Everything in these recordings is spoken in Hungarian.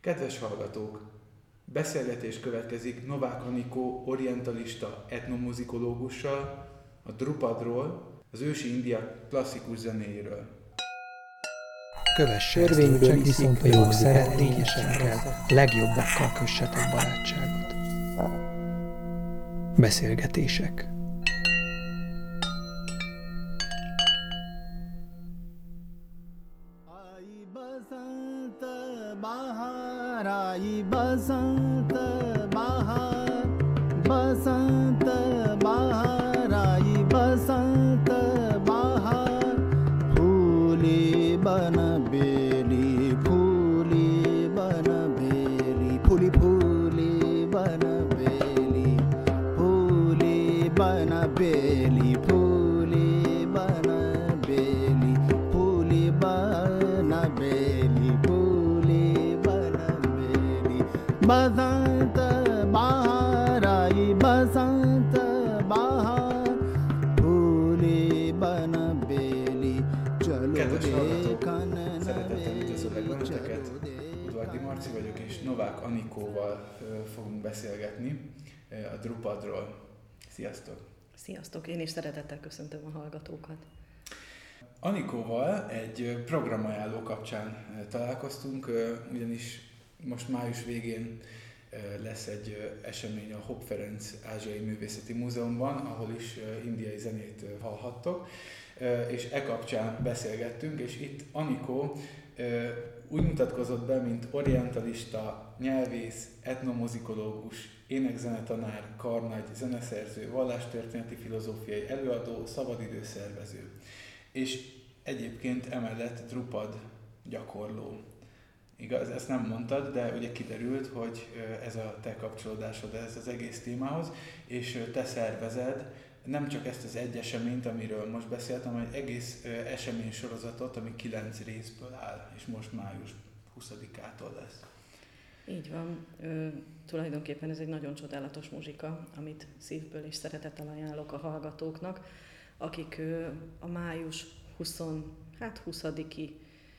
Kedves hallgatók! Beszélgetés következik Novák Anikó orientalista etnomuzikológussal a Drupadról, az ősi India klasszikus zenéjéről. Kövesse Törvényből viszont a jog szeretényesen kell, legjobbakkal kössetek barátságot. Beszélgetések razão. Beszélgetni a Drupadról. Sziasztok! Sziasztok! Én is szeretettel köszöntöm a hallgatókat. Anikóval egy programajánló kapcsán találkoztunk, ugyanis most május végén lesz egy esemény a Hopp Ferenc Ázsiai Művészeti Múzeumban, ahol is indiai zenét hallhattok, és e kapcsán beszélgettünk, és itt Anikó úgy mutatkozott be, mint orientalista, nyelvész, etnomuzikológus, énekzenetanár, karnagy, zeneszerző, vallástörténeti filozófiai előadó, szabadidőszervező. És egyébként emellett Drupad gyakorló. Igaz, ezt nem mondtad, de ugye kiderült, hogy ez a te kapcsolódásod ez az egész témához, és te szervezed nem csak ezt az egy eseményt, amiről most beszéltem, hanem egy egész esemény sorozatot, ami kilenc részből áll, és most május 20-ától lesz. Így van. Ö, tulajdonképpen ez egy nagyon csodálatos muzsika, amit szívből és szeretettel ajánlok a hallgatóknak, akik ö, a május 20, hát 20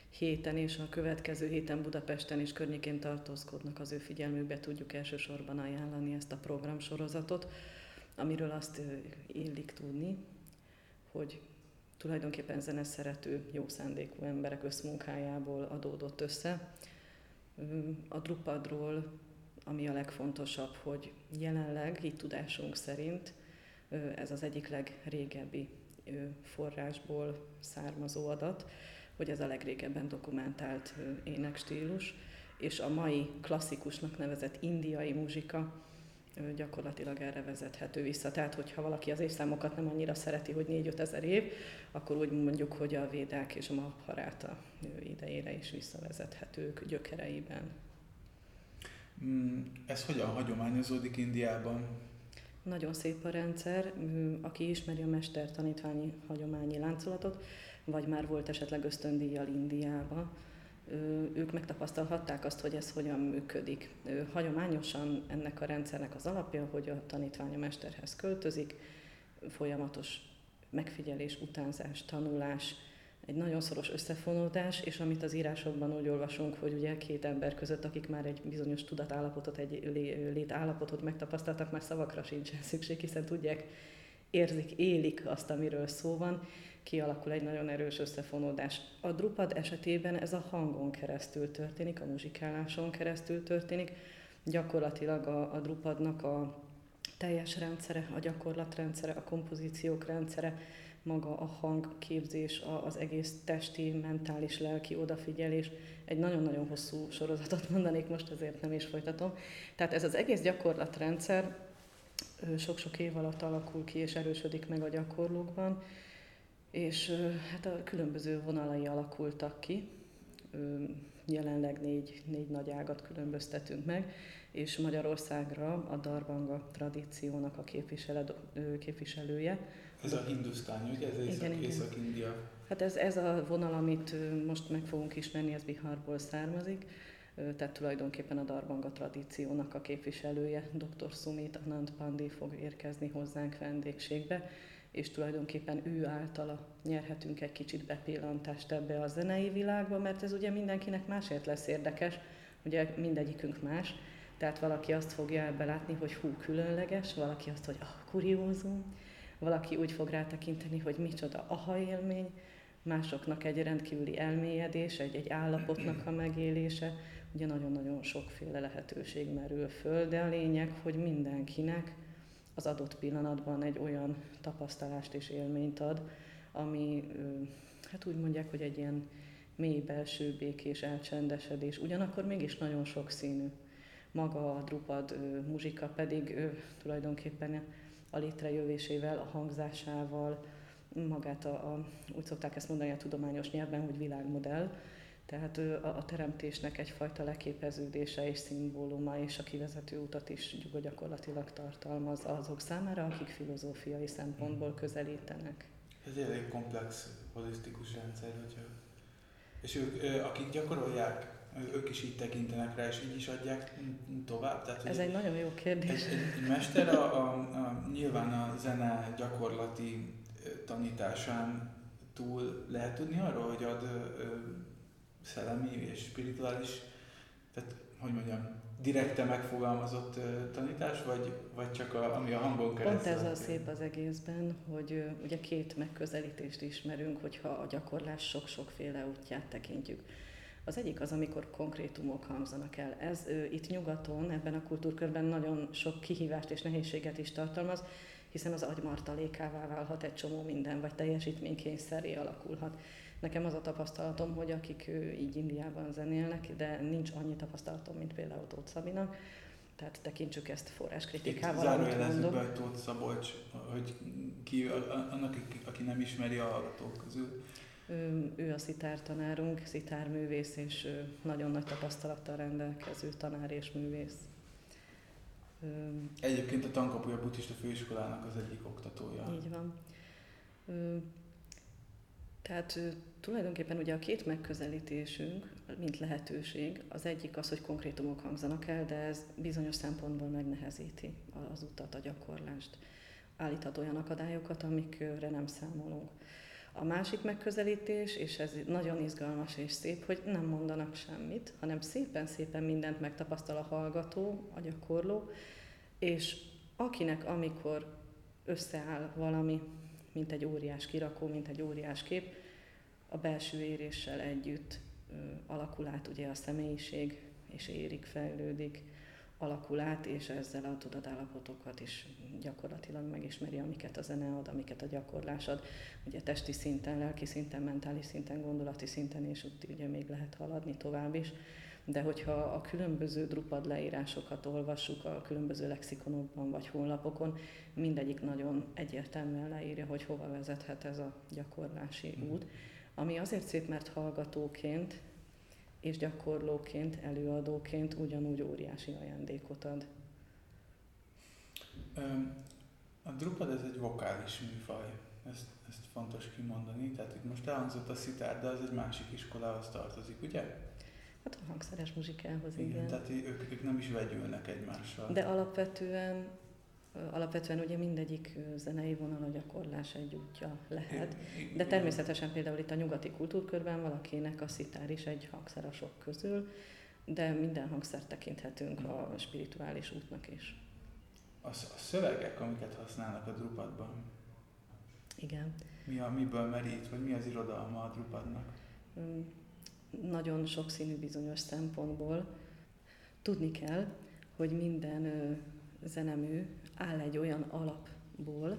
héten és a következő héten Budapesten és környékén tartózkodnak, az ő figyelmükbe tudjuk elsősorban ajánlani ezt a programsorozatot amiről azt illik tudni, hogy tulajdonképpen zene szerető, jó szándékú emberek összmunkájából adódott össze. A Drupadról, ami a legfontosabb, hogy jelenleg, így tudásunk szerint, ez az egyik legrégebbi forrásból származó adat, hogy ez a legrégebben dokumentált énekstílus, és a mai klasszikusnak nevezett indiai muzsika gyakorlatilag erre vezethető vissza. Tehát, hogyha valaki az évszámokat nem annyira szereti, hogy 4-5 ezer év, akkor úgy mondjuk, hogy a védák és a Mahabharata idejére is visszavezethetők gyökereiben. Mm, ez hogyan hagyományozódik Indiában? Nagyon szép a rendszer. Aki ismeri a mester-tanítványi hagyományi láncolatot, vagy már volt esetleg ösztöndíjjal Indiába, ők megtapasztalhatták azt, hogy ez hogyan működik. Hagyományosan ennek a rendszernek az alapja, hogy a tanítvány a mesterhez költözik, folyamatos megfigyelés, utánzás, tanulás, egy nagyon szoros összefonódás, és amit az írásokban úgy olvasunk, hogy ugye két ember között, akik már egy bizonyos tudatállapotot, egy létállapotot megtapasztaltak, már szavakra sincsen szükség, hiszen tudják, érzik, élik azt, amiről szó van, kialakul egy nagyon erős összefonódás. A Drupad esetében ez a hangon keresztül történik, a muzsikáláson keresztül történik. Gyakorlatilag a, a Drupadnak a teljes rendszere, a gyakorlatrendszere, a kompozíciók rendszere, maga a hangképzés, az egész testi, mentális, lelki odafigyelés. Egy nagyon-nagyon hosszú sorozatot mondanék most, ezért nem is folytatom. Tehát ez az egész gyakorlatrendszer sok-sok év alatt alakul ki és erősödik meg a gyakorlókban és hát a különböző vonalai alakultak ki. Jelenleg négy, négy nagy ágat különböztetünk meg, és Magyarországra a Darbanga tradíciónak a képviselője. Ez a hindusztán, ugye? Ez Észak, igen, Észak-India. Hát ez, ez a vonal, amit most meg fogunk ismerni, ez Biharból származik, tehát tulajdonképpen a Darbanga tradíciónak a képviselője, dr. Sumit Anand Pandi fog érkezni hozzánk vendégségbe, és tulajdonképpen ő általa nyerhetünk egy kicsit bepillantást ebbe a zenei világba, mert ez ugye mindenkinek másért lesz érdekes, Ugye mindegyikünk más, tehát valaki azt fogja ebbe látni, hogy hú, különleges, valaki azt, hogy ah, kuriózum, valaki úgy fog rátekinteni, hogy micsoda aha élmény, másoknak egy rendkívüli elmélyedés, egy, egy állapotnak a megélése, ugye nagyon-nagyon sokféle lehetőség merül föl, de a lényeg, hogy mindenkinek az adott pillanatban egy olyan tapasztalást és élményt ad, ami, hát úgy mondják, hogy egy ilyen mély belső békés elcsendesedés, ugyanakkor mégis nagyon sokszínű. Maga a Drupad muzsika pedig tulajdonképpen a létrejövésével, a hangzásával, magát a, a, úgy szokták ezt mondani a tudományos nyelven, hogy világmodell, tehát a, teremtésnek egyfajta leképeződése és szimbóluma, és a kivezető utat is gyakorlatilag tartalmaz azok számára, akik filozófiai szempontból közelítenek. Ez egy elég komplex, holisztikus rendszer, hogyha... És ők, akik gyakorolják, ők is így tekintenek rá, és így is adják tovább? Tehát, Ez egy nagyon jó kérdés. Egy, egy mester a, a, a, nyilván a zene gyakorlati tanításán túl lehet tudni arról, hogy ad ö, szellemi és spirituális, tehát hogy mondjam, direkte megfogalmazott tanítás, vagy, vagy csak a, ami a hangon keresztül? Pont ez a szép az egészben, hogy ugye két megközelítést ismerünk, hogyha a gyakorlás sok-sokféle útját tekintjük. Az egyik az, amikor konkrétumok hangzanak el. Ez itt nyugaton, ebben a kultúrkörben nagyon sok kihívást és nehézséget is tartalmaz, hiszen az agymartalékává válhat egy csomó minden, vagy teljesítménykényszeré alakulhat. Nekem az a tapasztalatom, hogy akik így Indiában zenélnek, de nincs annyi tapasztalatom, mint például Tóth Szabinak, tehát tekintsük ezt forráskritikával. Zárójelezzük be, Tóth Szabolcs, hogy ki, annak, aki nem ismeri a hallgatók közül. Ő, ő a szitártanárunk, szitárművész, és nagyon nagy tapasztalattal rendelkező tanár és művész. Egyébként a Tankapuja Buddhista Főiskolának az egyik oktatója. Így van. Tehát tulajdonképpen ugye a két megközelítésünk, mint lehetőség, az egyik az, hogy konkrétumok hangzanak el, de ez bizonyos szempontból megnehezíti az utat, a gyakorlást. Állíthat olyan akadályokat, amikre nem számolunk. A másik megközelítés, és ez nagyon izgalmas és szép, hogy nem mondanak semmit, hanem szépen-szépen mindent megtapasztal a hallgató, a gyakorló, és akinek amikor összeáll valami, mint egy óriás kirakó, mint egy óriás kép, a belső éréssel együtt alakul át ugye a személyiség, és érik, fejlődik, alakul át, és ezzel a tudatállapotokat is gyakorlatilag megismeri, amiket a zene ad, amiket a gyakorlás ad. Ugye testi szinten, lelki szinten, mentális szinten, gondolati szinten, és úgy ugye még lehet haladni tovább is. De hogyha a különböző Drupad leírásokat olvassuk a különböző lexikonokban vagy honlapokon, mindegyik nagyon egyértelműen leírja, hogy hova vezethet ez a gyakorlási mm. Ami azért szép, mert hallgatóként és gyakorlóként, előadóként ugyanúgy óriási ajándékot ad. A Drupad ez egy vokális műfaj, ezt, ezt fontos kimondani. Tehát itt most elhangzott a szitár, de az egy másik iskolához tartozik, ugye? Hát a hangszeres muzsikához, igen. igen. Tehát ők, ők nem is vegyülnek egymással. De alapvetően Alapvetően ugye mindegyik zenei vonal a gyakorlás egy útja lehet, de természetesen például itt a nyugati kultúrkörben valakinek a szitár is egy hangszer a sok közül, de minden hangszert tekinthetünk a spirituális útnak is. A, a szövegek, amiket használnak a Drupadban, igen. Mi a, miből merít, vagy mi az irodalma a Drupadnak? Nagyon sokszínű bizonyos szempontból. Tudni kell, hogy minden zenemű áll egy olyan alapból,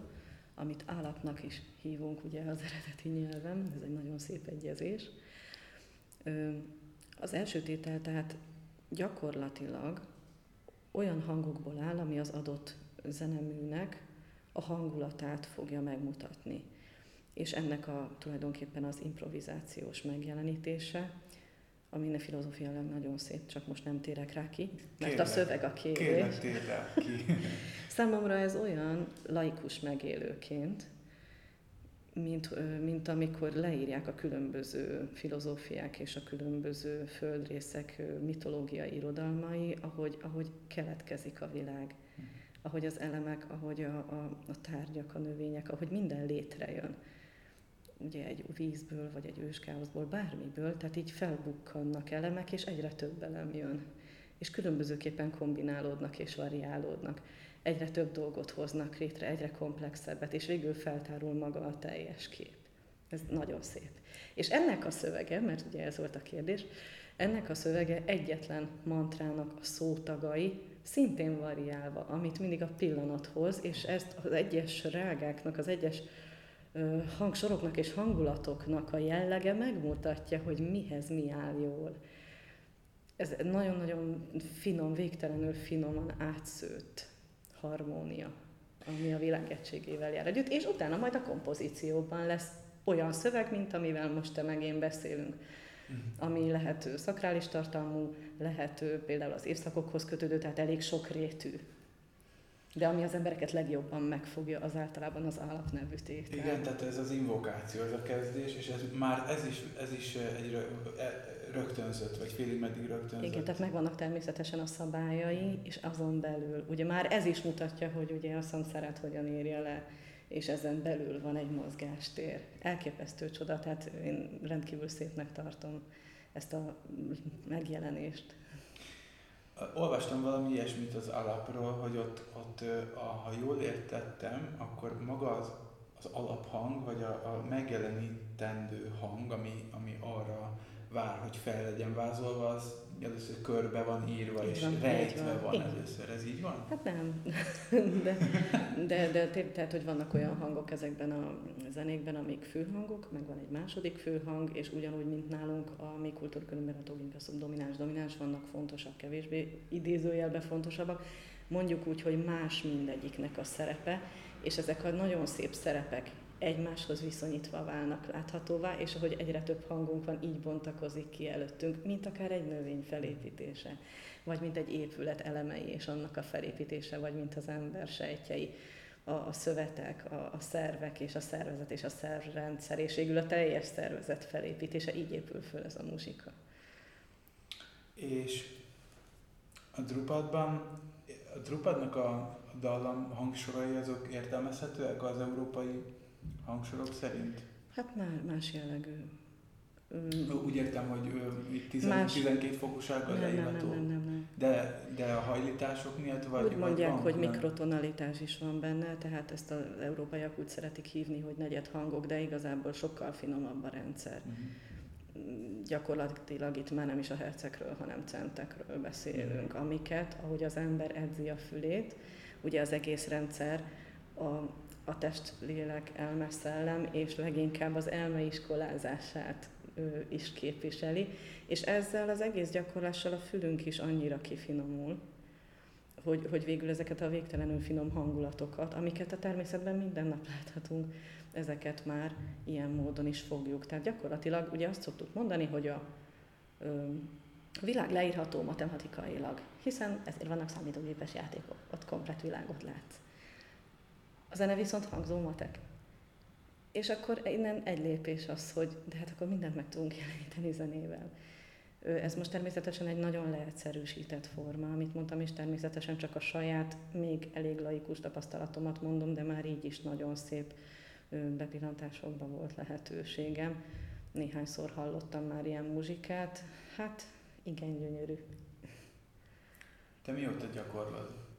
amit alapnak is hívunk ugye az eredeti nyelven, ez egy nagyon szép egyezés. Az első tétel tehát gyakorlatilag olyan hangokból áll, ami az adott zeneműnek a hangulatát fogja megmutatni. És ennek a tulajdonképpen az improvizációs megjelenítése, ami filozófiailag nagyon szép, csak most nem térek rá ki, mert kérlek, a szöveg a kérés. Kérlek, ki. Számomra ez olyan laikus megélőként, mint, mint amikor leírják a különböző filozófiák és a különböző földrészek mitológiai irodalmai, ahogy, ahogy keletkezik a világ, ahogy az elemek, ahogy a, a, a tárgyak, a növények, ahogy minden létrejön. Ugye egy vízből, vagy egy őskáoszból, bármiből, tehát így felbukkannak elemek, és egyre több elem jön. És különbözőképpen kombinálódnak és variálódnak. Egyre több dolgot hoznak létre, egyre komplexebbet, és végül feltárul maga a teljes kép. Ez nagyon szép. És ennek a szövege, mert ugye ez volt a kérdés, ennek a szövege egyetlen mantrának a szótagai, szintén variálva, amit mindig a pillanat hoz, és ezt az egyes rágáknak, az egyes hangsoroknak és hangulatoknak a jellege megmutatja, hogy mihez mi áll jól. Ez nagyon-nagyon finom, végtelenül finoman átszőtt harmónia, ami a világ egységével jár együtt, és utána majd a kompozícióban lesz olyan szöveg, mint amivel most te meg én beszélünk, mhm. ami lehető szakrális tartalmú, lehető például az évszakokhoz kötődő, tehát elég sok rétű. De ami az embereket legjobban megfogja, az általában az alapnevű tétel. Igen, tehát ez az invokáció, ez a kezdés, és ez már ez is, ez is egy e, rögtönzött, vagy félig meddig rögtönzött. Igen, tehát megvannak természetesen a szabályai, és azon belül, ugye már ez is mutatja, hogy ugye a szanszárát hogyan írja le, és ezen belül van egy mozgástér. Elképesztő csoda, tehát én rendkívül szépnek tartom ezt a megjelenést. Olvastam valami ilyesmit az alapról, hogy ott, ott ha jól értettem, akkor maga az, az alaphang, vagy a, a megjelenítendő hang, ami, ami arra vár, hogy fel legyen vázolva, az először körbe van írva, így és van, rejtve van, van először. Ez így van? Hát nem. De, de, de, tehát, hogy vannak olyan hangok ezekben a zenékben, amik főhangok, meg van egy második főhang, és ugyanúgy, mint nálunk a mi kultúrkörünkben a dominkászok domináns-domináns vannak fontosak, kevésbé idézőjelben fontosabbak. Mondjuk úgy, hogy más mindegyiknek a szerepe, és ezek a nagyon szép szerepek egymáshoz viszonyítva válnak láthatóvá, és ahogy egyre több hangunk van, így bontakozik ki előttünk, mint akár egy növény felépítése, vagy mint egy épület elemei és annak a felépítése, vagy mint az ember sejtjei, a, a szövetek, a, a szervek és a szervezet és a szervrendszer, és végül a teljes szervezet felépítése, így épül föl ez a muzsika. És a Drupadban, a Drupadnak a dallam hangsorai azok értelmezhetőek az európai hangsorok szerint? Hát már más jellegű. Úgy értem, hogy itt 10, más... 12 fokosággal nem, nem, nem, nem, nem, nem. De, de a hajlítások miatt vagy Úgy mondják, vagy hogy mikrotonalitás is van benne, tehát ezt az európaiak úgy szeretik hívni, hogy negyed hangok, de igazából sokkal finomabb a rendszer. Uh-huh. Gyakorlatilag itt már nem is a hercekről, hanem centekről beszélünk, uh-huh. amiket, ahogy az ember edzi a fülét, ugye az egész rendszer a a test, lélek, elme, szellem, és leginkább az elme iskolázását ő is képviseli, és ezzel az egész gyakorlással a fülünk is annyira kifinomul, hogy, hogy végül ezeket a végtelenül finom hangulatokat, amiket a természetben minden nap láthatunk, ezeket már ilyen módon is fogjuk. Tehát gyakorlatilag ugye azt szoktuk mondani, hogy a, a világ leírható matematikailag, hiszen ezért vannak számítógépes játékok, ott komplet világot látsz. A zene viszont hangzó matek. És akkor innen egy lépés az, hogy de hát akkor mindent meg tudunk jeleníteni zenével. Ez most természetesen egy nagyon leegyszerűsített forma, amit mondtam, és természetesen csak a saját, még elég laikus tapasztalatomat mondom, de már így is nagyon szép bepillantásokban volt lehetőségem. Néhányszor hallottam már ilyen muzsikát, hát igen gyönyörű. Te mióta gyakorlod?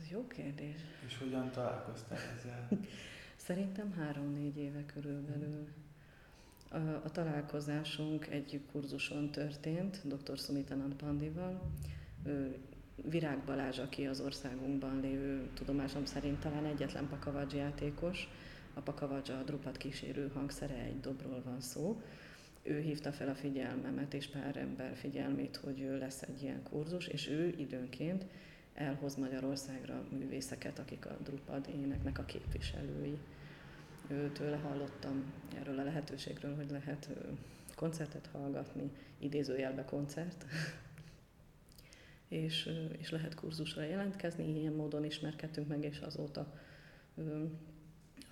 Ez jó kérdés. És hogyan találkoztál ezzel? Szerintem három-négy éve körülbelül. A, a találkozásunk egy kurzuson történt, dr. Sumitanand Pandival. Virág Balázs, aki az országunkban lévő, tudomásom szerint talán egyetlen pakavacs játékos, a pakavacs a drupat kísérő hangszere, egy dobról van szó. Ő hívta fel a figyelmemet és pár ember figyelmét, hogy lesz egy ilyen kurzus, és ő időnként elhoz Magyarországra művészeket, akik a Drupad éneknek a képviselői. Őtőle hallottam erről a lehetőségről, hogy lehet koncertet hallgatni, idézőjelbe koncert, és, és lehet kurzusra jelentkezni, ilyen módon ismerkedtünk meg, és azóta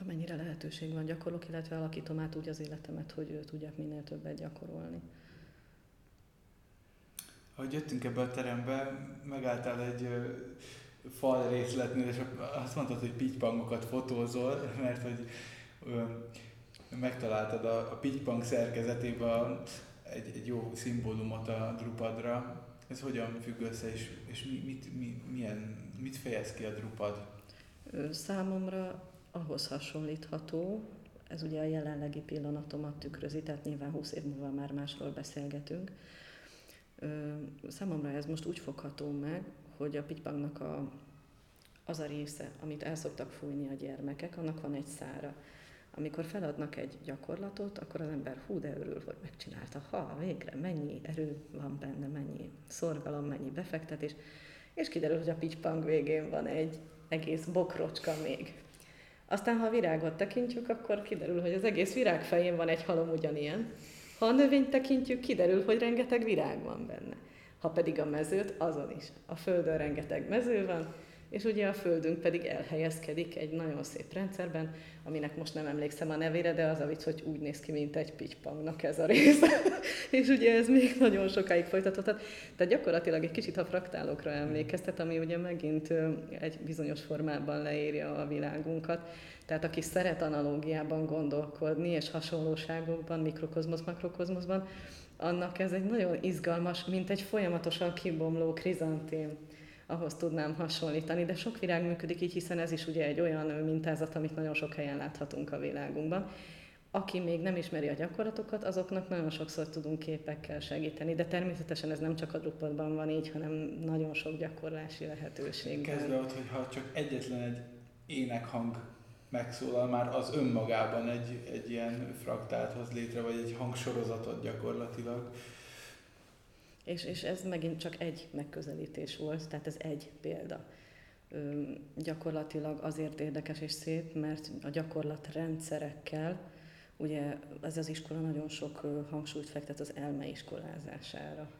amennyire lehetőség van gyakorlok, illetve alakítom át úgy az életemet, hogy tudjak minél többet gyakorolni ahogy jöttünk ebbe a terembe, megálltál egy fal részletnél, és azt mondtad, hogy pitypangokat fotózol, mert hogy megtaláltad a, a pitpang szerkezetében egy, egy jó szimbólumot a Drupadra. Ez hogyan függ össze, és, és mi, mit, mi, milyen, mit fejez ki a Drupad? Számomra ahhoz hasonlítható, ez ugye a jelenlegi pillanatomat tükrözi, tehát nyilván 20 év múlva már másról beszélgetünk. Számomra ez most úgy fogható meg, hogy a pitpangnak a, az a része, amit el szoktak fújni a gyermekek, annak van egy szára. Amikor feladnak egy gyakorlatot, akkor az ember hú, de örül, hogy megcsinálta. Ha, végre, mennyi erő van benne, mennyi szorgalom, mennyi befektetés. És kiderül, hogy a pitpang végén van egy egész bokrocska még. Aztán, ha a virágot tekintjük, akkor kiderül, hogy az egész virág fején van egy halom ugyanilyen. Ha a növényt tekintjük, kiderül, hogy rengeteg virág van benne. Ha pedig a mezőt, azon is. A földön rengeteg mező van, és ugye a Földünk pedig elhelyezkedik egy nagyon szép rendszerben, aminek most nem emlékszem a nevére, de az a vicc, hogy úgy néz ki, mint egy pitypangnak ez a rész. és ugye ez még nagyon sokáig folytatódhat. Tehát gyakorlatilag egy kicsit a fraktálokra emlékeztet, ami ugye megint egy bizonyos formában leírja a világunkat. Tehát aki szeret analógiában gondolkodni, és hasonlóságokban, mikrokozmosz, makrokozmoszban, annak ez egy nagyon izgalmas, mint egy folyamatosan kibomló krizantém ahhoz tudnám hasonlítani, de sok virág működik így, hiszen ez is ugye egy olyan mintázat, amit nagyon sok helyen láthatunk a világunkban. Aki még nem ismeri a gyakorlatokat, azoknak nagyon sokszor tudunk képekkel segíteni, de természetesen ez nem csak a Drupalban van így, hanem nagyon sok gyakorlási lehetőség. Kezdve ott, hogy ha csak egyetlen egy énekhang megszólal, már az önmagában egy, egy ilyen fraktált hoz létre, vagy egy hangsorozatot gyakorlatilag. És, és ez megint csak egy megközelítés volt, tehát ez egy példa. Ö, gyakorlatilag azért érdekes és szép, mert a gyakorlat rendszerekkel, ugye ez az iskola nagyon sok hangsúlyt fektet az elmeiskolázására.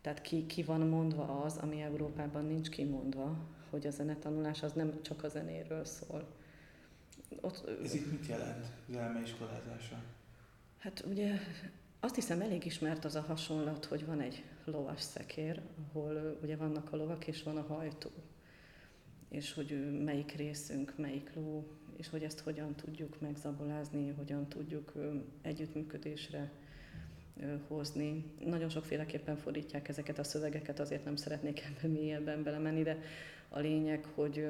Tehát ki, ki van mondva az, ami Európában nincs kimondva, hogy a zenetanulás az nem csak a zenéről szól. Ott, ez itt mit jelent, az elmeiskolázása? Hát ugye azt hiszem elég ismert az a hasonlat, hogy van egy lovas szekér, ahol ugye vannak a lovak és van a hajtó. És hogy melyik részünk, melyik ló, és hogy ezt hogyan tudjuk megzabolázni, hogyan tudjuk együttműködésre hozni. Nagyon sokféleképpen fordítják ezeket a szövegeket, azért nem szeretnék ebben mélyebben belemenni, de a lényeg, hogy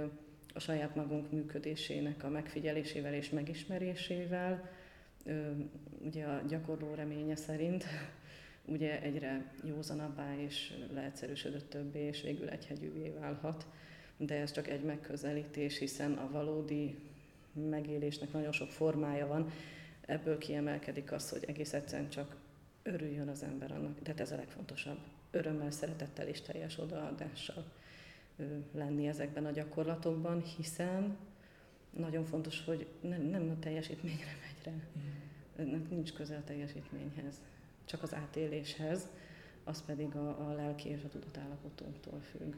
a saját magunk működésének a megfigyelésével és megismerésével, ugye a gyakorló reménye szerint ugye egyre józanabbá és leegyszerűsödött többé, és végül egyhegyűvé válhat. De ez csak egy megközelítés, hiszen a valódi megélésnek nagyon sok formája van. Ebből kiemelkedik az, hogy egész egyszerűen csak örüljön az ember annak, de ez a legfontosabb. Örömmel, szeretettel és teljes odaadással lenni ezekben a gyakorlatokban, hiszen nagyon fontos, hogy nem, nem a teljesítményre megy rá. Mm. Ennek nincs köze a teljesítményhez, csak az átéléshez, az pedig a, a lelki és a tudatállapotunktól függ.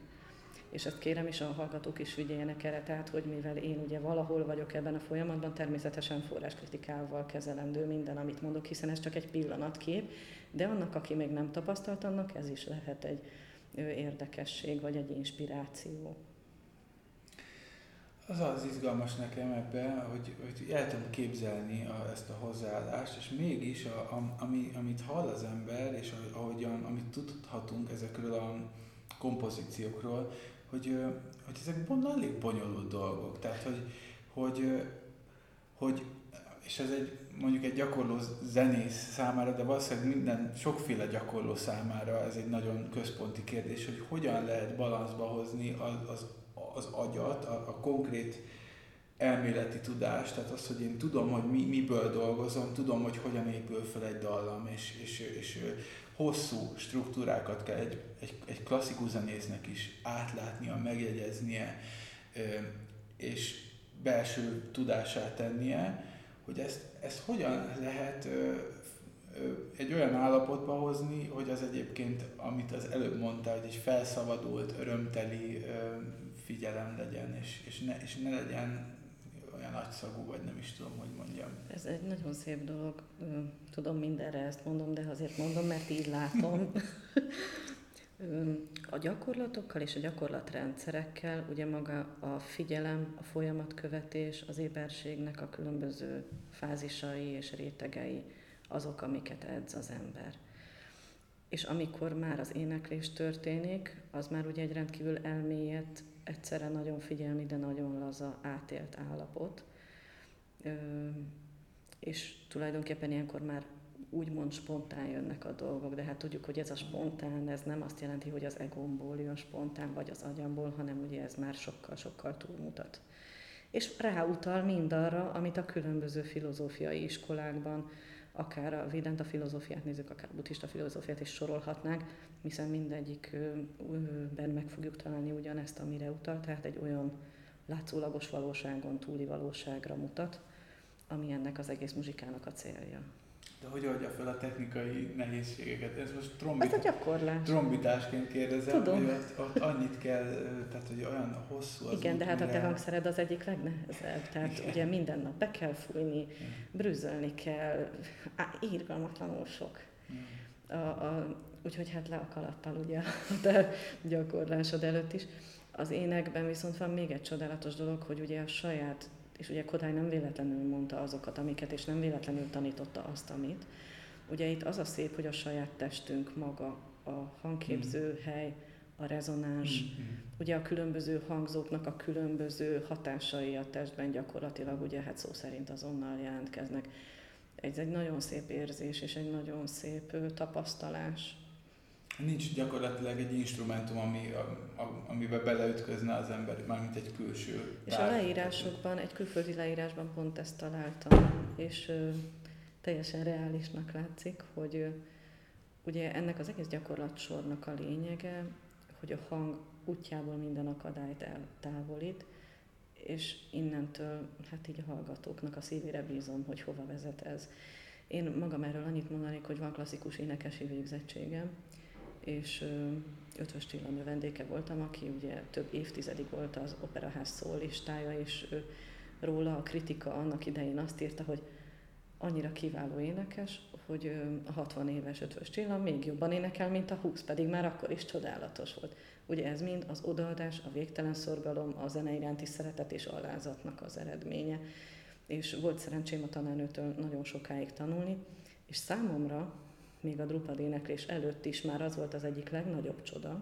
És ezt kérem is a hallgatók is figyeljenek erre, tehát hogy mivel én ugye valahol vagyok ebben a folyamatban, természetesen forráskritikával kezelendő minden, amit mondok, hiszen ez csak egy pillanatkép, de annak, aki még nem tapasztalt, annak ez is lehet egy érdekesség vagy egy inspiráció. Az az izgalmas nekem ebben, hogy, hogy el tudom képzelni a, ezt a hozzáállást, és mégis, a, a, ami, amit hall az ember, és ahogyan, amit tudhatunk ezekről a kompozíciókról, hogy, hogy ezek elég bonyolult dolgok. Tehát, hogy, hogy, hogy és ez egy mondjuk egy gyakorló zenész számára, de valószínűleg minden, sokféle gyakorló számára ez egy nagyon központi kérdés, hogy hogyan lehet balanszba hozni az, az, az agyat, a, a konkrét elméleti tudást, tehát az, hogy én tudom, hogy mi, miből dolgozom, tudom, hogy hogyan épül fel egy dallam, és, és, és hosszú struktúrákat kell egy, egy, egy klasszikus zenésznek is átlátnia, megjegyeznie, és belső tudását tennie, hogy ezt, ezt hogyan lehet egy olyan állapotba hozni, hogy az egyébként, amit az előbb mondtál, hogy egy felszabadult, örömteli figyelem legyen, és, és, ne, és ne legyen olyan nagyszagú, vagy nem is tudom, hogy mondjam. Ez egy nagyon szép dolog. Tudom mindenre ezt mondom, de azért mondom, mert így látom. a gyakorlatokkal és a gyakorlatrendszerekkel ugye maga a figyelem, a folyamatkövetés, az éberségnek a különböző fázisai és rétegei azok, amiket edz az ember. És amikor már az éneklés történik, az már ugye egy rendkívül elmélyett, egyszerre nagyon figyelmi, de nagyon laza, átélt állapot. És tulajdonképpen ilyenkor már úgymond spontán jönnek a dolgok, de hát tudjuk, hogy ez a spontán, ez nem azt jelenti, hogy az egomból jön spontán, vagy az agyamból, hanem ugye ez már sokkal-sokkal túlmutat. És ráutal mindarra, amit a különböző filozófiai iskolákban, akár a Vedanta filozófiát nézzük, akár a buddhista filozófiát is sorolhatnánk, hiszen mindegyikben meg fogjuk találni ugyanezt, amire utal, tehát egy olyan látszólagos valóságon túli valóságra mutat, ami ennek az egész muzsikának a célja. De hogy oldja fel a technikai nehézségeket? Ez most trombit, Ez a gyakorlás. trombitásként kérdezem, Tudom. hogy ott, ott, annyit kell, tehát hogy olyan hosszú az Igen, út, de hát a te mire- hangszered az egyik legnehezebb. Tehát Igen. ugye minden nap be kell fújni, brüzzölni kell, á, írgalmatlanul sok. A, a, úgyhogy hát le a kalappal ugye a te gyakorlásod előtt is. Az énekben viszont van még egy csodálatos dolog, hogy ugye a saját, és ugye Kodály nem véletlenül mondta azokat, amiket, és nem véletlenül tanította azt, amit. Ugye itt az a szép, hogy a saját testünk maga, a hangképző hely, a rezonáns, Mhm. ugye a különböző hangzóknak a különböző hatásai a testben gyakorlatilag ugye hát szó szerint azonnal jelentkeznek. Ez egy nagyon szép érzés és egy nagyon szép tapasztalás. Nincs gyakorlatilag egy instrumentum, ami, a, a, amiben beleütközne az ember, mármint egy külső És a leírásokban, egy külföldi leírásban pont ezt találtam, és ö, teljesen reálisnak látszik, hogy ö, ugye ennek az egész gyakorlatsornak a lényege, hogy a hang útjából minden akadályt eltávolít, és innentől, hát így a hallgatóknak a szívére bízom, hogy hova vezet ez. Én magam erről annyit mondanék, hogy van klasszikus énekesi végzettségem, és Ötvös Csilla növendéke voltam, aki ugye több évtizedig volt az operaház szólistája, és ö, róla a kritika annak idején azt írta, hogy annyira kiváló énekes, hogy a 60 éves Ötvös Csilla még jobban énekel, mint a 20, pedig már akkor is csodálatos volt. Ugye ez mind az odaadás, a végtelen szorgalom, a zene iránti szeretet és alázatnak az eredménye. És volt szerencsém a tanárnőtől nagyon sokáig tanulni, és számomra még a Drupad éneklés előtt is már az volt az egyik legnagyobb csoda,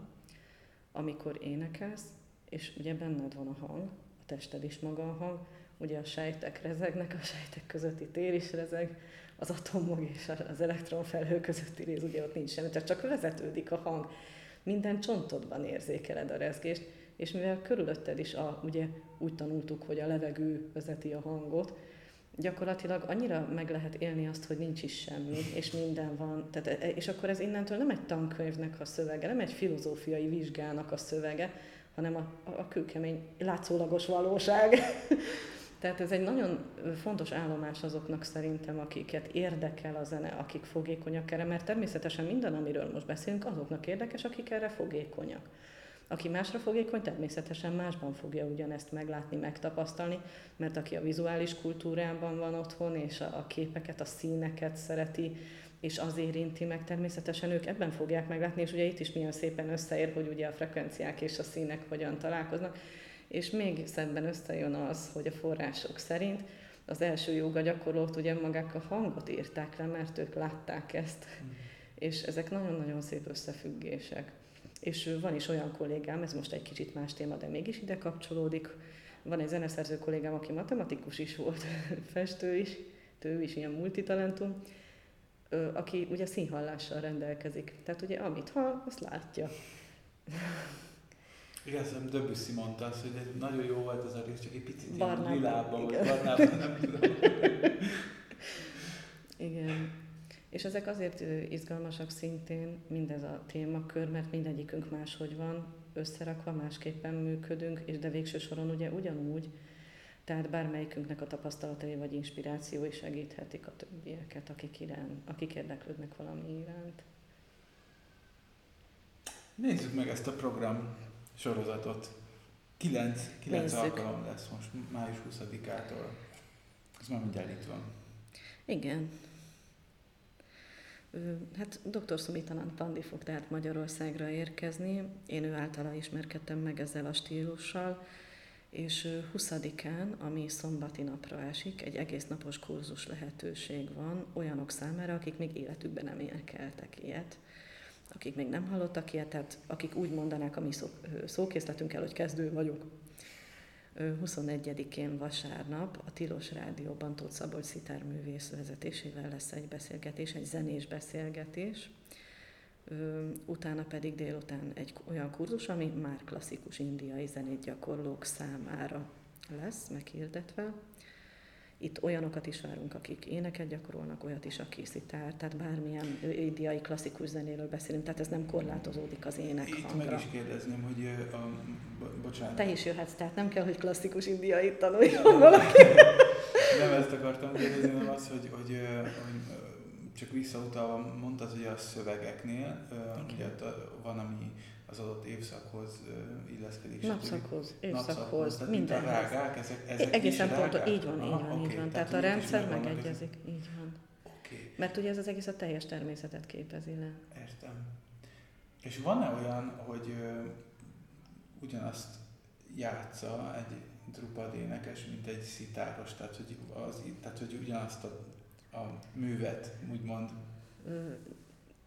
amikor énekelsz, és ugye benned van a hang, a tested is maga a hang, ugye a sejtek rezegnek, a sejtek közötti tér is rezeg, az atomok és az elektronfelhő közötti rész, ugye ott nincs semmi, csak vezetődik a hang. Minden csontodban érzékeled a rezgést, és mivel körülötted is, a, ugye úgy tanultuk, hogy a levegő vezeti a hangot, gyakorlatilag annyira meg lehet élni azt, hogy nincs is semmi, és minden van. Tehát, és akkor ez innentől nem egy tankönyvnek a szövege, nem egy filozófiai vizsgának a szövege, hanem a, a, a kőkemény, látszólagos valóság. Tehát ez egy nagyon fontos állomás azoknak szerintem, akiket érdekel a zene, akik fogékonyak erre, mert természetesen minden, amiről most beszélünk, azoknak érdekes, akik erre fogékonyak. Aki másra fogékony, természetesen másban fogja ugyanezt meglátni, megtapasztalni, mert aki a vizuális kultúrában van otthon, és a, a képeket, a színeket szereti, és az érinti meg, természetesen ők ebben fogják meglátni, és ugye itt is milyen szépen összeér, hogy ugye a frekvenciák és a színek hogyan találkoznak, és még szebben összejön az, hogy a források szerint az első joga gyakorlót ugye magák a hangot írták le, mert ők látták ezt, és ezek nagyon-nagyon szép összefüggések. És van is olyan kollégám, ez most egy kicsit más téma, de mégis ide kapcsolódik, van egy zeneszerző kollégám, aki matematikus is volt, festő is, ő is ilyen multitalentum, aki ugye színhallással rendelkezik. Tehát ugye amit hall, azt látja. Igen, szerintem Debussy mondta azt, hogy nagyon jó volt ez a rész, csak egy picit Barnában, ilyen lilában, vagy barnában, nem tudom. Igen. És ezek azért izgalmasak szintén, mindez a témakör, mert mindegyikünk máshogy van, összerakva, másképpen működünk, és de végső soron ugye ugyanúgy, tehát bármelyikünknek a tapasztalatai vagy inspirációi segíthetik a többieket, akik, irán, akik érdeklődnek valami iránt. Nézzük meg ezt a program sorozatot. Kilenc, kilenc Nézzük. alkalom lesz most május 20-ától. Ez már mindjárt itt van. Igen. Hát dr. Sumitanan Pandi fog tehát Magyarországra érkezni. Én ő általa ismerkedtem meg ezzel a stílussal, és 20-án, ami szombati napra esik, egy egész napos kurzus lehetőség van olyanok számára, akik még életükben nem énekeltek ilyet, akik még nem hallottak ilyet, tehát akik úgy mondanák a mi szó, szókészletünkkel, hogy kezdő vagyok. 21-én vasárnap a Tilos Rádióban Tóth Szabolcs szitárművész vezetésével lesz egy beszélgetés, egy zenés beszélgetés. Utána pedig délután egy olyan kurzus, ami már klasszikus indiai zenét gyakorlók számára lesz meghirdetve. Itt olyanokat is várunk, akik éneket gyakorolnak, olyat is, aki szitár, tehát bármilyen indiai klasszikus zenéről beszélünk, tehát ez nem korlátozódik az ének Itt hangra. meg is kérdezném, hogy a, bo- bocsánat. Te is jöhetsz, tehát nem kell, hogy klasszikus indiai tanuljon valaki. Nem ezt akartam kérdezni, hanem az, hogy, hogy, hogy csak visszautalva mondtad, hogy a szövegeknél, ugye van, ami az adott évszakhoz illeszkedik. Napszakhoz, évszakhoz, tehát minden. A rágák, ezek, ezek Egészen is pontos, rágák? így van, így van, így oké, van. Tehát, hogy a rendszer megegyezik, így van. Oké, Mert ugye ez az egész a teljes természetet képezi le. értem. És van-e olyan, hogy ö, ugyanazt játsza egy drupad énekes, mint egy szitáros, tehát hogy, az, tehát, hogy ugyanazt a, a művet, úgymond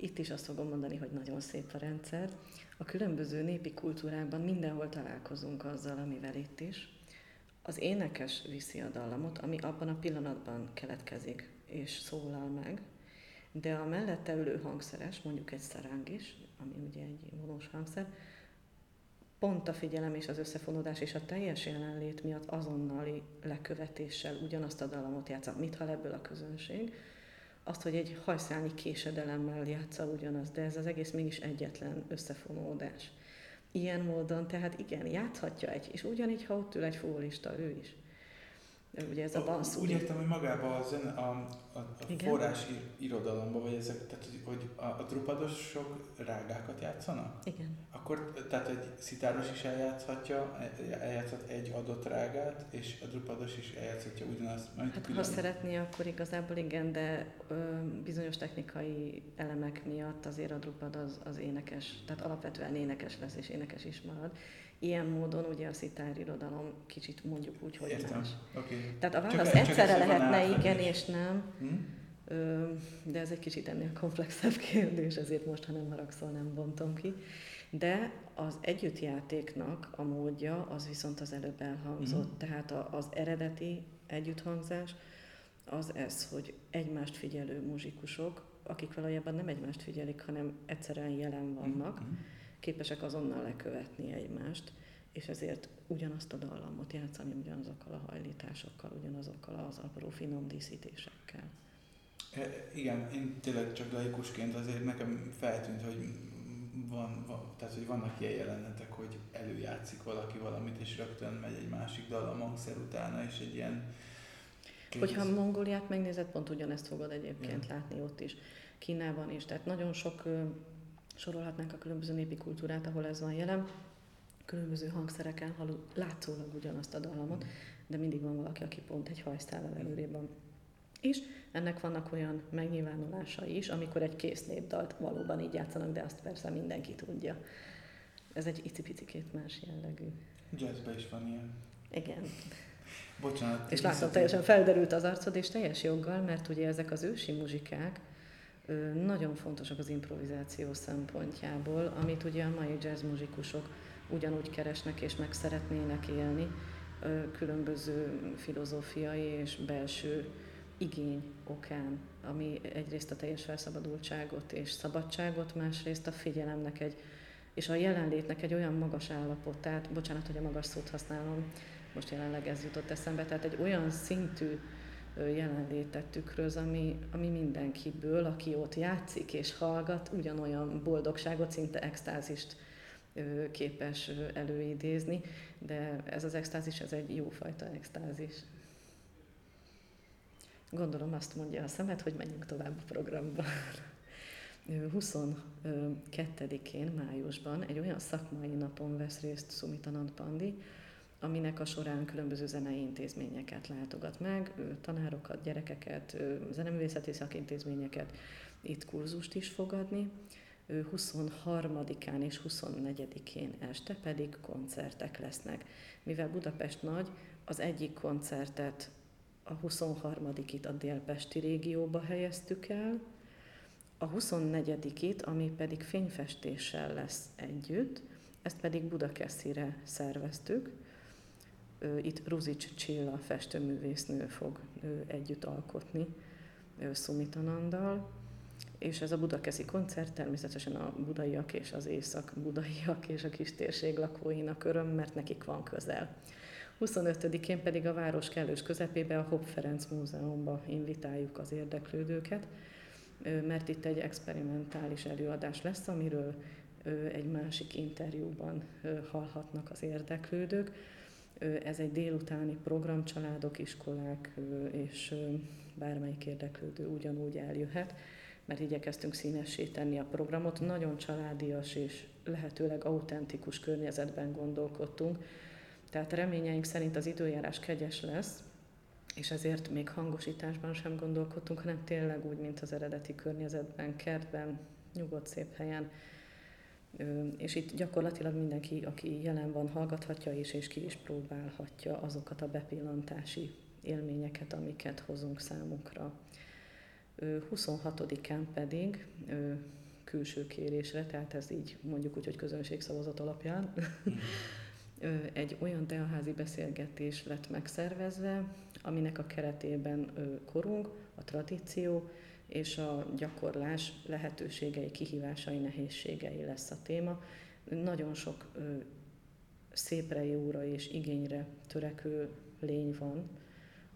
Itt is azt fogom mondani, hogy nagyon szép a rendszer. A különböző népi kultúrákban mindenhol találkozunk azzal, amivel itt is. Az énekes viszi a dallamot, ami abban a pillanatban keletkezik és szólal meg, de a mellette ülő hangszeres, mondjuk egy szarang is, ami ugye egy vonós hangszer, pont a figyelem és az összefonódás és a teljes jelenlét miatt azonnali lekövetéssel ugyanazt a dallamot játsza. Mit hall ebből a közönség? Azt, hogy egy hajszálnyi késedelemmel játsza ugyanaz, de ez az egész mégis egyetlen összefonódás. Ilyen módon, tehát igen, játszhatja egy, és ugyanígy, ha ott ül egy fólista, ő is. Ugye ez a banszú. Úgy értem, hogy magába a, zene, a, a, a Igen. forrás ir, irodalomba, vagy ezek, tehát hogy- hogy a, a drupadosok rágákat játszanak? Igen. Akkor tehát egy szitáros is eljátszhatja, eljátszhat egy adott rágát, és a drupados is eljátszhatja ugyanazt. mert Hát ha szeretné, akkor igazából igen, de ö, bizonyos technikai elemek miatt azért a drupad az, az énekes, tehát alapvetően énekes lesz és énekes is marad. Ilyen módon ugye a szitár irodalom kicsit mondjuk úgy, hogy Értem. más. Oké. Tehát a Csak válasz ez- csak egyszerre van lehetne igen és nem, Hm? Ö, de ez egy kicsit ennél komplexebb kérdés, ezért most, ha nem haragszol, nem bontom ki. De az együttjátéknak a módja az viszont az előbb elhangzott. Mhm. Tehát az eredeti együtthangzás az ez, hogy egymást figyelő muzsikusok, akik valójában nem egymást figyelik, hanem egyszerűen jelen vannak, Mhm. Képesek azonnal lekövetni egymást, és ezért ugyanazt a dallamot játszani ugyanazokkal a hajlításokkal, ugyanazokkal az apró finom díszítésekkel. E, Igen, én tényleg csak laikusként azért nekem feltűnt, hogy van, van, tehát hogy vannak ilyen jelenetek, hogy előjátszik valaki valamit, és rögtön megy egy másik dal a hangszer utána, és egy ilyen... Hogyha Mongóliát megnézed, pont ugyanezt fogod egyébként látni ott is, Kínában is. Tehát nagyon sok sorolhatnánk a különböző népi kultúrát, ahol ez van jelen. Különböző hangszereken hallod látszólag ugyanazt a dallamot, de mindig van valaki, aki pont egy hajsztállal előrébb van. És ennek vannak olyan megnyilvánulásai is, amikor egy kész népdalt valóban így játszanak, de azt persze mindenki tudja. Ez egy icipicikét más jellegű. Jazzben is van ilyen. Igen. Bocsánat. És látom, teljesen felderült az arcod, és teljes joggal, mert ugye ezek az ősi muzsikák nagyon fontosak az improvizáció szempontjából, amit ugye a mai jazz muzsikusok ugyanúgy keresnek és meg szeretnének élni, különböző filozófiai és belső igény okán, ami egyrészt a teljes felszabadultságot és szabadságot, másrészt a figyelemnek egy, és a jelenlétnek egy olyan magas állapotát, bocsánat, hogy a magas szót használom, most jelenleg ez jutott eszembe, tehát egy olyan szintű jelenlétet tükröz, ami, ami mindenkiből, aki ott játszik és hallgat, ugyanolyan boldogságot, szinte extázist képes előidézni, de ez az extázis, ez egy jófajta extázis. Gondolom azt mondja a szemed, hogy menjünk tovább a programba. Ö, 22-én, májusban egy olyan szakmai napon vesz részt Sumitanand Pandi, aminek a során különböző zenei intézményeket látogat meg, tanárokat, gyerekeket, zeneművészeti szakintézményeket, itt kurzust is fogadni. 23-án és 24-én este pedig koncertek lesznek. Mivel Budapest nagy, az egyik koncertet, a 23-it a délpesti régióba helyeztük el, a 24-it, ami pedig fényfestéssel lesz együtt, ezt pedig Budakeszire szerveztük. Itt Ruzics Csilla festőművésznő fog együtt alkotni Szumitanandal, és ez a budakeszi koncert természetesen a budaiak és az észak-budaiak és a kis térség lakóinak öröm, mert nekik van közel. 25-én pedig a város kellős közepébe a Hopp Ferenc Múzeumba invitáljuk az érdeklődőket, mert itt egy experimentális előadás lesz, amiről egy másik interjúban hallhatnak az érdeklődők. Ez egy délutáni program, családok, iskolák és bármelyik érdeklődő ugyanúgy eljöhet, mert igyekeztünk színessé tenni a programot. Nagyon családias és lehetőleg autentikus környezetben gondolkodtunk, tehát reményeink szerint az időjárás kegyes lesz, és ezért még hangosításban sem gondolkodtunk, hanem tényleg úgy, mint az eredeti környezetben, kertben, nyugodt szép helyen. És itt gyakorlatilag mindenki, aki jelen van, hallgathatja is, és ki is próbálhatja azokat a bepillantási élményeket, amiket hozunk számunkra. 26-án pedig külső kérésre, tehát ez így mondjuk úgy, hogy közönségszavazat alapján, mm. egy olyan teaházi beszélgetés lett megszervezve, aminek a keretében korunk, a tradíció és a gyakorlás lehetőségei, kihívásai, nehézségei lesz a téma. Nagyon sok szépre, jóra és igényre törekvő lény van,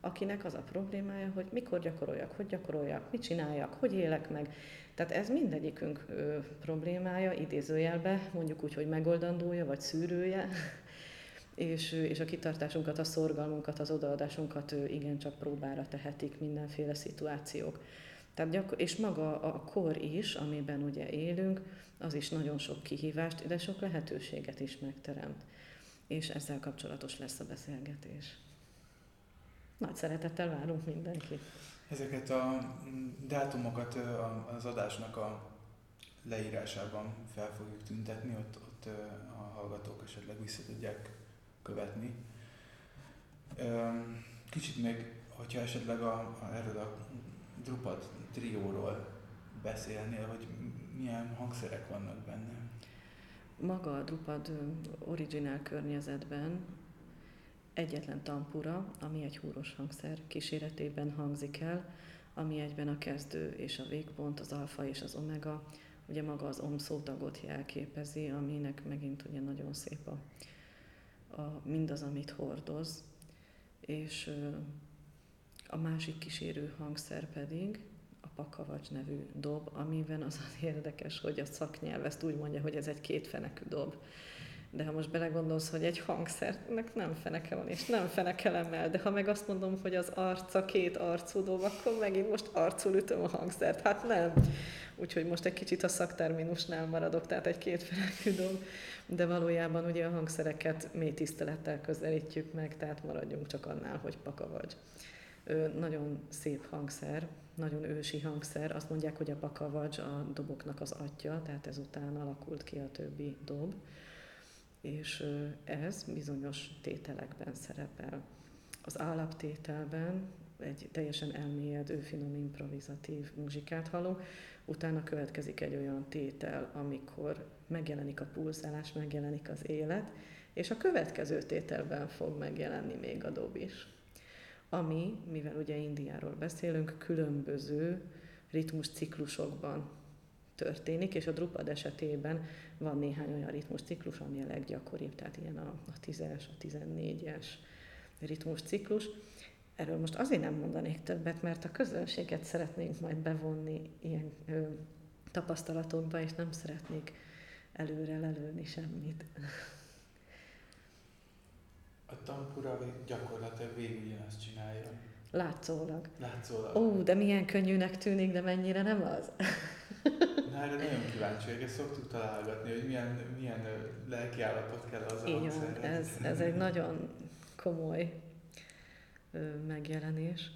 akinek az a problémája, hogy mikor gyakoroljak, hogy gyakoroljak, mit csináljak, hogy élek meg. Tehát ez mindegyikünk ö, problémája, idézőjelbe, mondjuk úgy, hogy megoldandója, vagy szűrője, és, és a kitartásunkat, a szorgalmunkat, az odaadásunkat igencsak próbára tehetik mindenféle szituációk. Tehát gyakor- és maga a kor is, amiben ugye élünk, az is nagyon sok kihívást, de sok lehetőséget is megteremt. És ezzel kapcsolatos lesz a beszélgetés. Nagy szeretettel várunk mindenkit. Ezeket a dátumokat az adásnak a leírásában fel fogjuk tüntetni, ott, ott a hallgatók esetleg vissza tudják követni. Kicsit még, hogyha esetleg a, a, erről a Drupad trióról beszélnél, hogy milyen hangszerek vannak benne? Maga a Drupad originál környezetben egyetlen tampura, ami egy húros hangszer kíséretében hangzik el, ami egyben a kezdő és a végpont, az alfa és az omega, ugye maga az om szótagot jelképezi, aminek megint ugye nagyon szép a, a, mindaz, amit hordoz, és a másik kísérő hangszer pedig a pakavacs nevű dob, amiben az az érdekes, hogy a szaknyelv ezt úgy mondja, hogy ez egy kétfenekű dob. De ha most belegondolsz, hogy egy hangszernek nem feneke van, és nem fenekelem de ha meg azt mondom, hogy az arca két arcú dob, akkor megint most arcul ütöm a hangszert. Hát nem. Úgyhogy most egy kicsit a szakterminusnál maradok, tehát egy kétfenekű dob de valójában ugye a hangszereket mély tisztelettel közelítjük meg, tehát maradjunk csak annál, hogy pakavagy. Nagyon szép hangszer, nagyon ősi hangszer. Azt mondják, hogy a pakavagy a doboknak az atya, tehát ezután alakult ki a többi dob, és ez bizonyos tételekben szerepel. Az állaptételben egy teljesen elmélyedő, finom, improvizatív muzsikát hallunk, utána következik egy olyan tétel, amikor megjelenik a pulszálás, megjelenik az élet, és a következő tételben fog megjelenni még a dob is. Ami, mivel ugye Indiáról beszélünk, különböző ritmus ciklusokban történik, és a Drupad esetében van néhány olyan ritmus ciklus, ami a leggyakoribb, tehát ilyen a, a 10-es, a 14-es ritmus ciklus. Erről most azért nem mondanék többet, mert a közönséget szeretnénk majd bevonni ilyen ö, tapasztalatokba, és nem szeretnék előre lelőni semmit. A tampura gyakorlatilag végül ugyanazt csinálja. Látszólag. Látszólag. Ó, de milyen könnyűnek tűnik, de mennyire nem az? Na, erre nagyon kíváncsi vagyok, ezt szoktuk találgatni, hogy milyen, milyen lelki állapot kell az Így van, ez, ez egy nagyon komoly ö, megjelenés.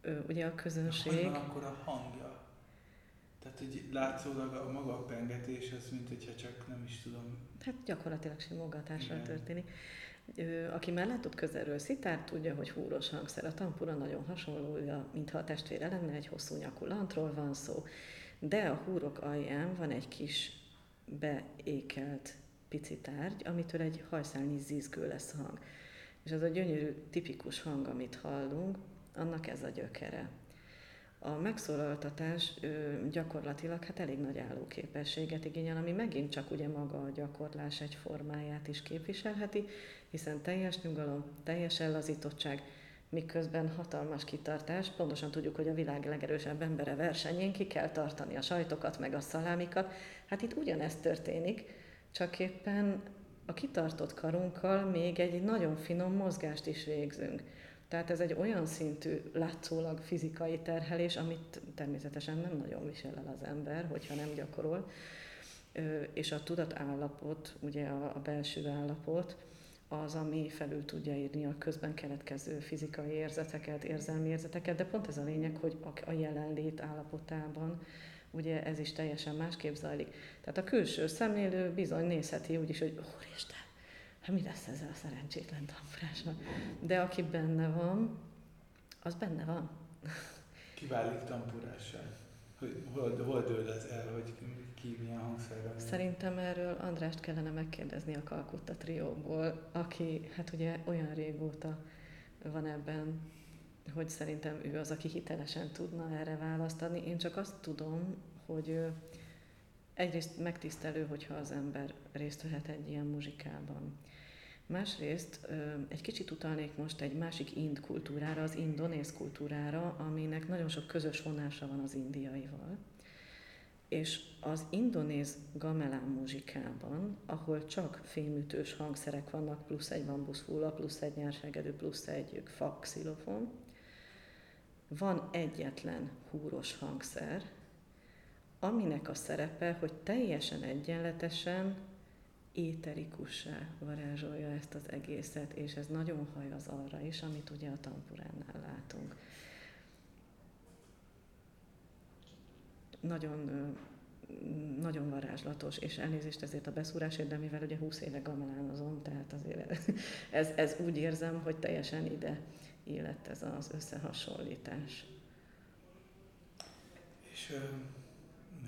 Ö, ugye a közönség... Hogy van akkor a hangja? Tehát, hogy látszólag a maga a pengetés, az mint hogyha csak nem is tudom. Hát gyakorlatilag simogatásra történik. Aki már látott közelről szitár, tudja, hogy húros hangszer. A tampura nagyon hasonló, mintha a testvére lenne, egy hosszú nyakú lantról van szó. De a húrok alján van egy kis beékelt pici tárgy, amitől egy hajszálnyi zizgő lesz hang. És az a gyönyörű, tipikus hang, amit hallunk, annak ez a gyökere. A megszólaltatás gyakorlatilag hát elég nagy állóképességet igényel, ami megint csak ugye maga a gyakorlás egy formáját is képviselheti, hiszen teljes nyugalom, teljes ellazítottság, miközben hatalmas kitartás, pontosan tudjuk, hogy a világ legerősebb embere versenyén ki kell tartani a sajtokat, meg a szalámikat. Hát itt ugyanezt történik, csak éppen a kitartott karunkkal még egy nagyon finom mozgást is végzünk. Tehát ez egy olyan szintű, látszólag fizikai terhelés, amit természetesen nem nagyon visel el az ember, hogyha nem gyakorol. És a tudatállapot, ugye a belső állapot, az, ami felül tudja írni a közben keletkező fizikai érzeteket, érzelmi érzeteket, de pont ez a lényeg, hogy a jelenlét állapotában ugye ez is teljesen másképp zajlik. Tehát a külső szemlélő bizony nézheti úgy is, hogy úristen, hát mi lesz ezzel a szerencsétlen tampurással? De aki benne van, az benne van. Ki válik tampurással? Hogy hol, hol dől ez el, hogy ki milyen hangszerrel? Szerintem erről Andrást kellene megkérdezni a Kalkutta trióból, aki hát ugye olyan régóta van ebben, hogy szerintem ő az, aki hitelesen tudna erre választ adni. Én csak azt tudom, hogy egyrészt megtisztelő, hogyha az ember részt vehet egy ilyen muzsikában. Másrészt egy kicsit utalnék most egy másik ind kultúrára, az indonéz kultúrára, aminek nagyon sok közös vonása van az indiaival. És az indonéz gamelán muzsikában, ahol csak fémütős hangszerek vannak, plusz egy bambuszfúla, plusz egy nyersegedő, plusz egy fa xilofon, van egyetlen húros hangszer, aminek a szerepe, hogy teljesen egyenletesen éterikussá varázsolja ezt az egészet, és ez nagyon hajaz arra is, amit ugye a tampuránál látunk. Nagyon, nagyon varázslatos, és elnézést ezért a beszúrásért, de mivel ugye 20 éve gamelánozom, tehát azért ez, ez úgy érzem, hogy teljesen ide illett ez az összehasonlítás. És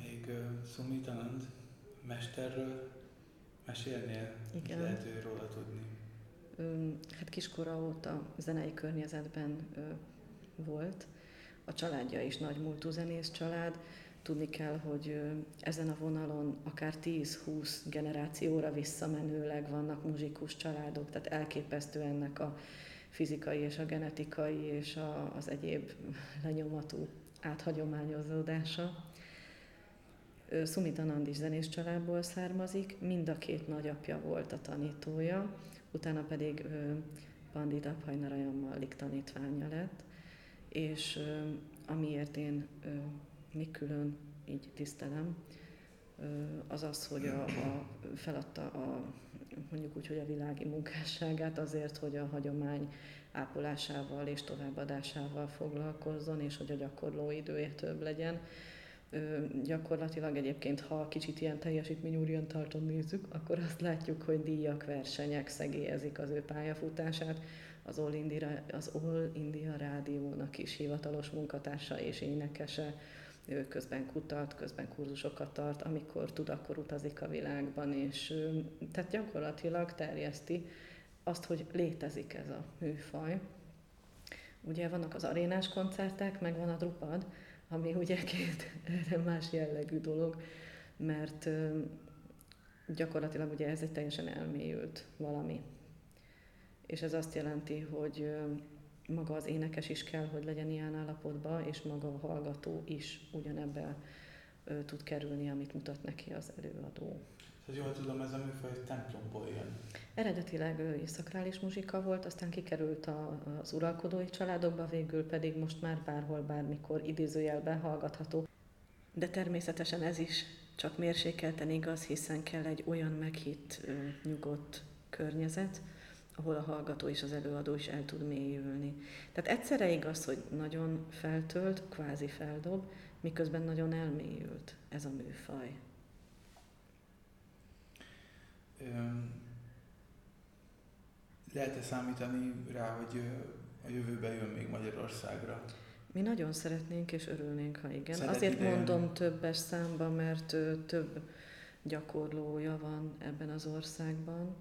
még Sumitanand mesterről mesélnél? Igen. Lehet ő róla tudni? Hát kiskora óta zenei környezetben volt. A családja is nagy múltú zenész család. Tudni kell, hogy ezen a vonalon akár 10-20 generációra visszamenőleg vannak muzsikus családok, tehát elképesztő ennek a fizikai és a genetikai és a, az egyéb lenyomatú áthagyományozódása. Sumit Anand is zenész családból származik, mind a két nagyapja volt a tanítója, utána pedig Pandit Abhajnarajam Malik tanítványa lett, és amiért én még külön így tisztelem, az az, hogy a, a, feladta a, mondjuk úgy, hogy a világi munkásságát azért, hogy a hagyomány ápolásával és továbbadásával foglalkozzon, és hogy a gyakorló idője több legyen gyakorlatilag egyébként, ha kicsit ilyen teljesítményorientáltan nézzük, akkor azt látjuk, hogy díjak, versenyek szegélyezik az ő pályafutását. Az All India, az All India Rádiónak is hivatalos munkatársa és énekese, ő közben kutat, közben kurzusokat tart, amikor tud, akkor utazik a világban, és tehát gyakorlatilag terjeszti azt, hogy létezik ez a műfaj. Ugye vannak az arénás koncertek, meg van a Drupad, ami ugye két erre más jellegű dolog, mert gyakorlatilag ugye ez egy teljesen elmélyült valami. És ez azt jelenti, hogy maga az énekes is kell, hogy legyen ilyen állapotban, és maga a hallgató is ugyanebben tud kerülni, amit mutat neki az előadó. Tehát jól tudom, ez a műfaj templomból jön. Eredetileg ő szakrális muzsika volt, aztán kikerült a, az uralkodói családokba, végül pedig most már bárhol, bármikor idézőjelben hallgatható. De természetesen ez is csak mérsékelten igaz, hiszen kell egy olyan meghitt, nyugodt környezet, ahol a hallgató és az előadó is el tud mélyülni. Tehát egyszerre igaz, hogy nagyon feltölt, kvázi feldob, miközben nagyon elmélyült ez a műfaj. Lehet-e számítani rá, hogy a jövőben jön még Magyarországra? Mi nagyon szeretnénk és örülnénk, ha igen. Szeret Azért mondom jönni. többes számba, mert több gyakorlója van ebben az országban.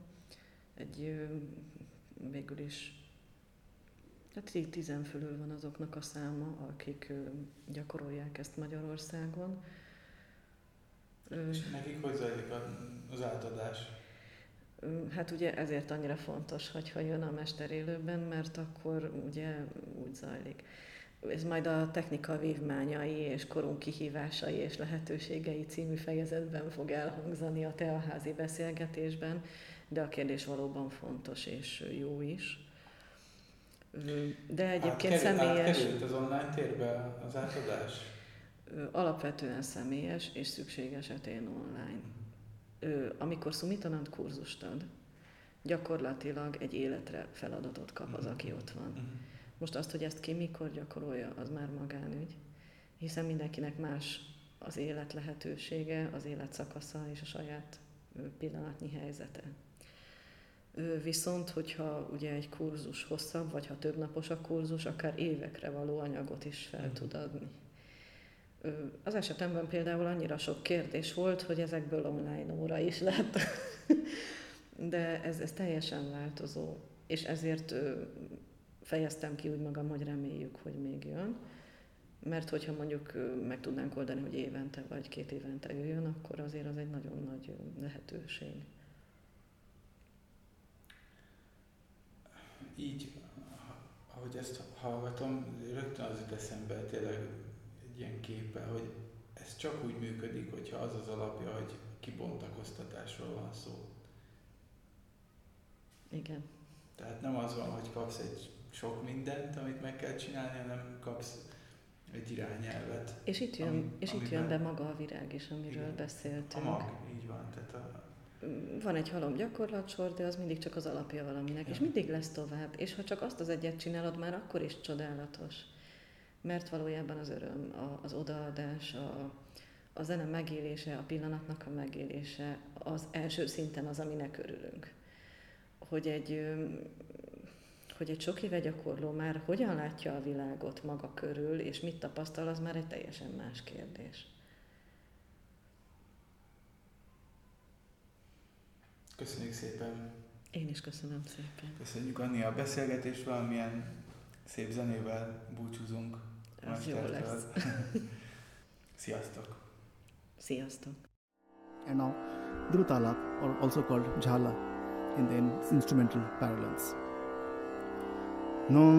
Egy végül is hát tizen fölül van azoknak a száma, akik gyakorolják ezt Magyarországon. És nekik hogy zajlik az átadás? Hát ugye ezért annyira fontos, hogyha jön a mester élőben, mert akkor ugye úgy zajlik. Ez majd a technika vívmányai és korunk kihívásai és lehetőségei című fejezetben fog elhangzani a teaházi beszélgetésben, de a kérdés valóban fontos és jó is. De egyébként átkerül, személyes... Átkerült az online térbe az átadás? Alapvetően személyes és szükség esetén online amikor Sumitanand kurzust ad, gyakorlatilag egy életre feladatot kap az, aki ott van. Mhm. Most azt, hogy ezt ki mikor gyakorolja, az már magánügy, hiszen mindenkinek más az élet lehetősége, az élet szakasza és a saját pillanatnyi helyzete. Viszont, hogyha ugye egy kurzus hosszabb, vagy ha több napos a kurzus, akár évekre való anyagot is fel mm. tud adni. Az esetemben például annyira sok kérdés volt, hogy ezekből online óra is lett. De ez, ez teljesen változó, és ezért fejeztem ki úgy magam, hogy reméljük, hogy még jön. Mert hogyha mondjuk meg tudnánk oldani, hogy évente vagy két évente jöjjön, akkor azért az egy nagyon nagy lehetőség. Így, ahogy ezt hallgatom, rögtön az jut eszembe tényleg ilyen képe, hogy ez csak úgy működik, hogyha az az alapja, hogy kibontakoztatásról van szó. Igen. Tehát nem az van, hogy kapsz egy sok mindent, amit meg kell csinálni, hanem kapsz egy irányelvet. És itt jön, ami, és itt jön be maga a virág is, amiről igen, beszéltünk. A mag, így van. Tehát a... Van egy halom gyakorlatsor, de az mindig csak az alapja valaminek, ja. és mindig lesz tovább. És ha csak azt az egyet csinálod, már akkor is csodálatos mert valójában az öröm, az odaadás, a, a zene megélése, a pillanatnak a megélése az első szinten az, aminek örülünk. Hogy egy, hogy egy sok éve gyakorló már hogyan látja a világot maga körül, és mit tapasztal, az már egy teljesen más kérdés. Köszönjük szépen! Én is köszönöm szépen. Köszönjük Anni a beszélgetést, valamilyen szép zenével búcsúzunk. Az jó lesz. Sziasztok! Sziasztok! And now, Dhrutalap, or also called Jhala, in the instrumental parlance. No,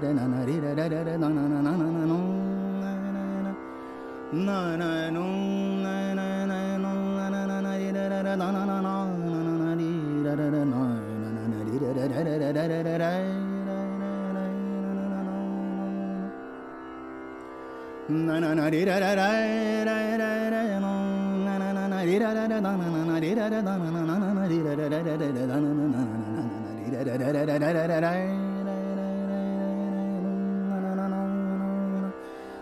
da da da da da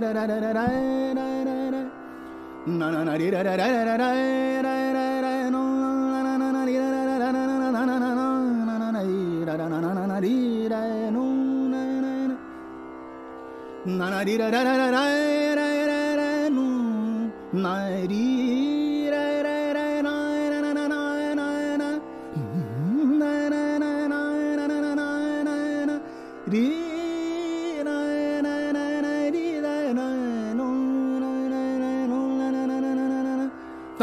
na na na na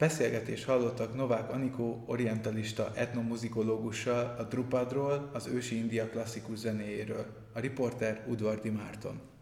Beszélgetés hallottak Novák Anikó orientalista etnomuzikológussal a Drupadról, az ősi India klasszikus zenéjéről. A riporter Udvardi Márton.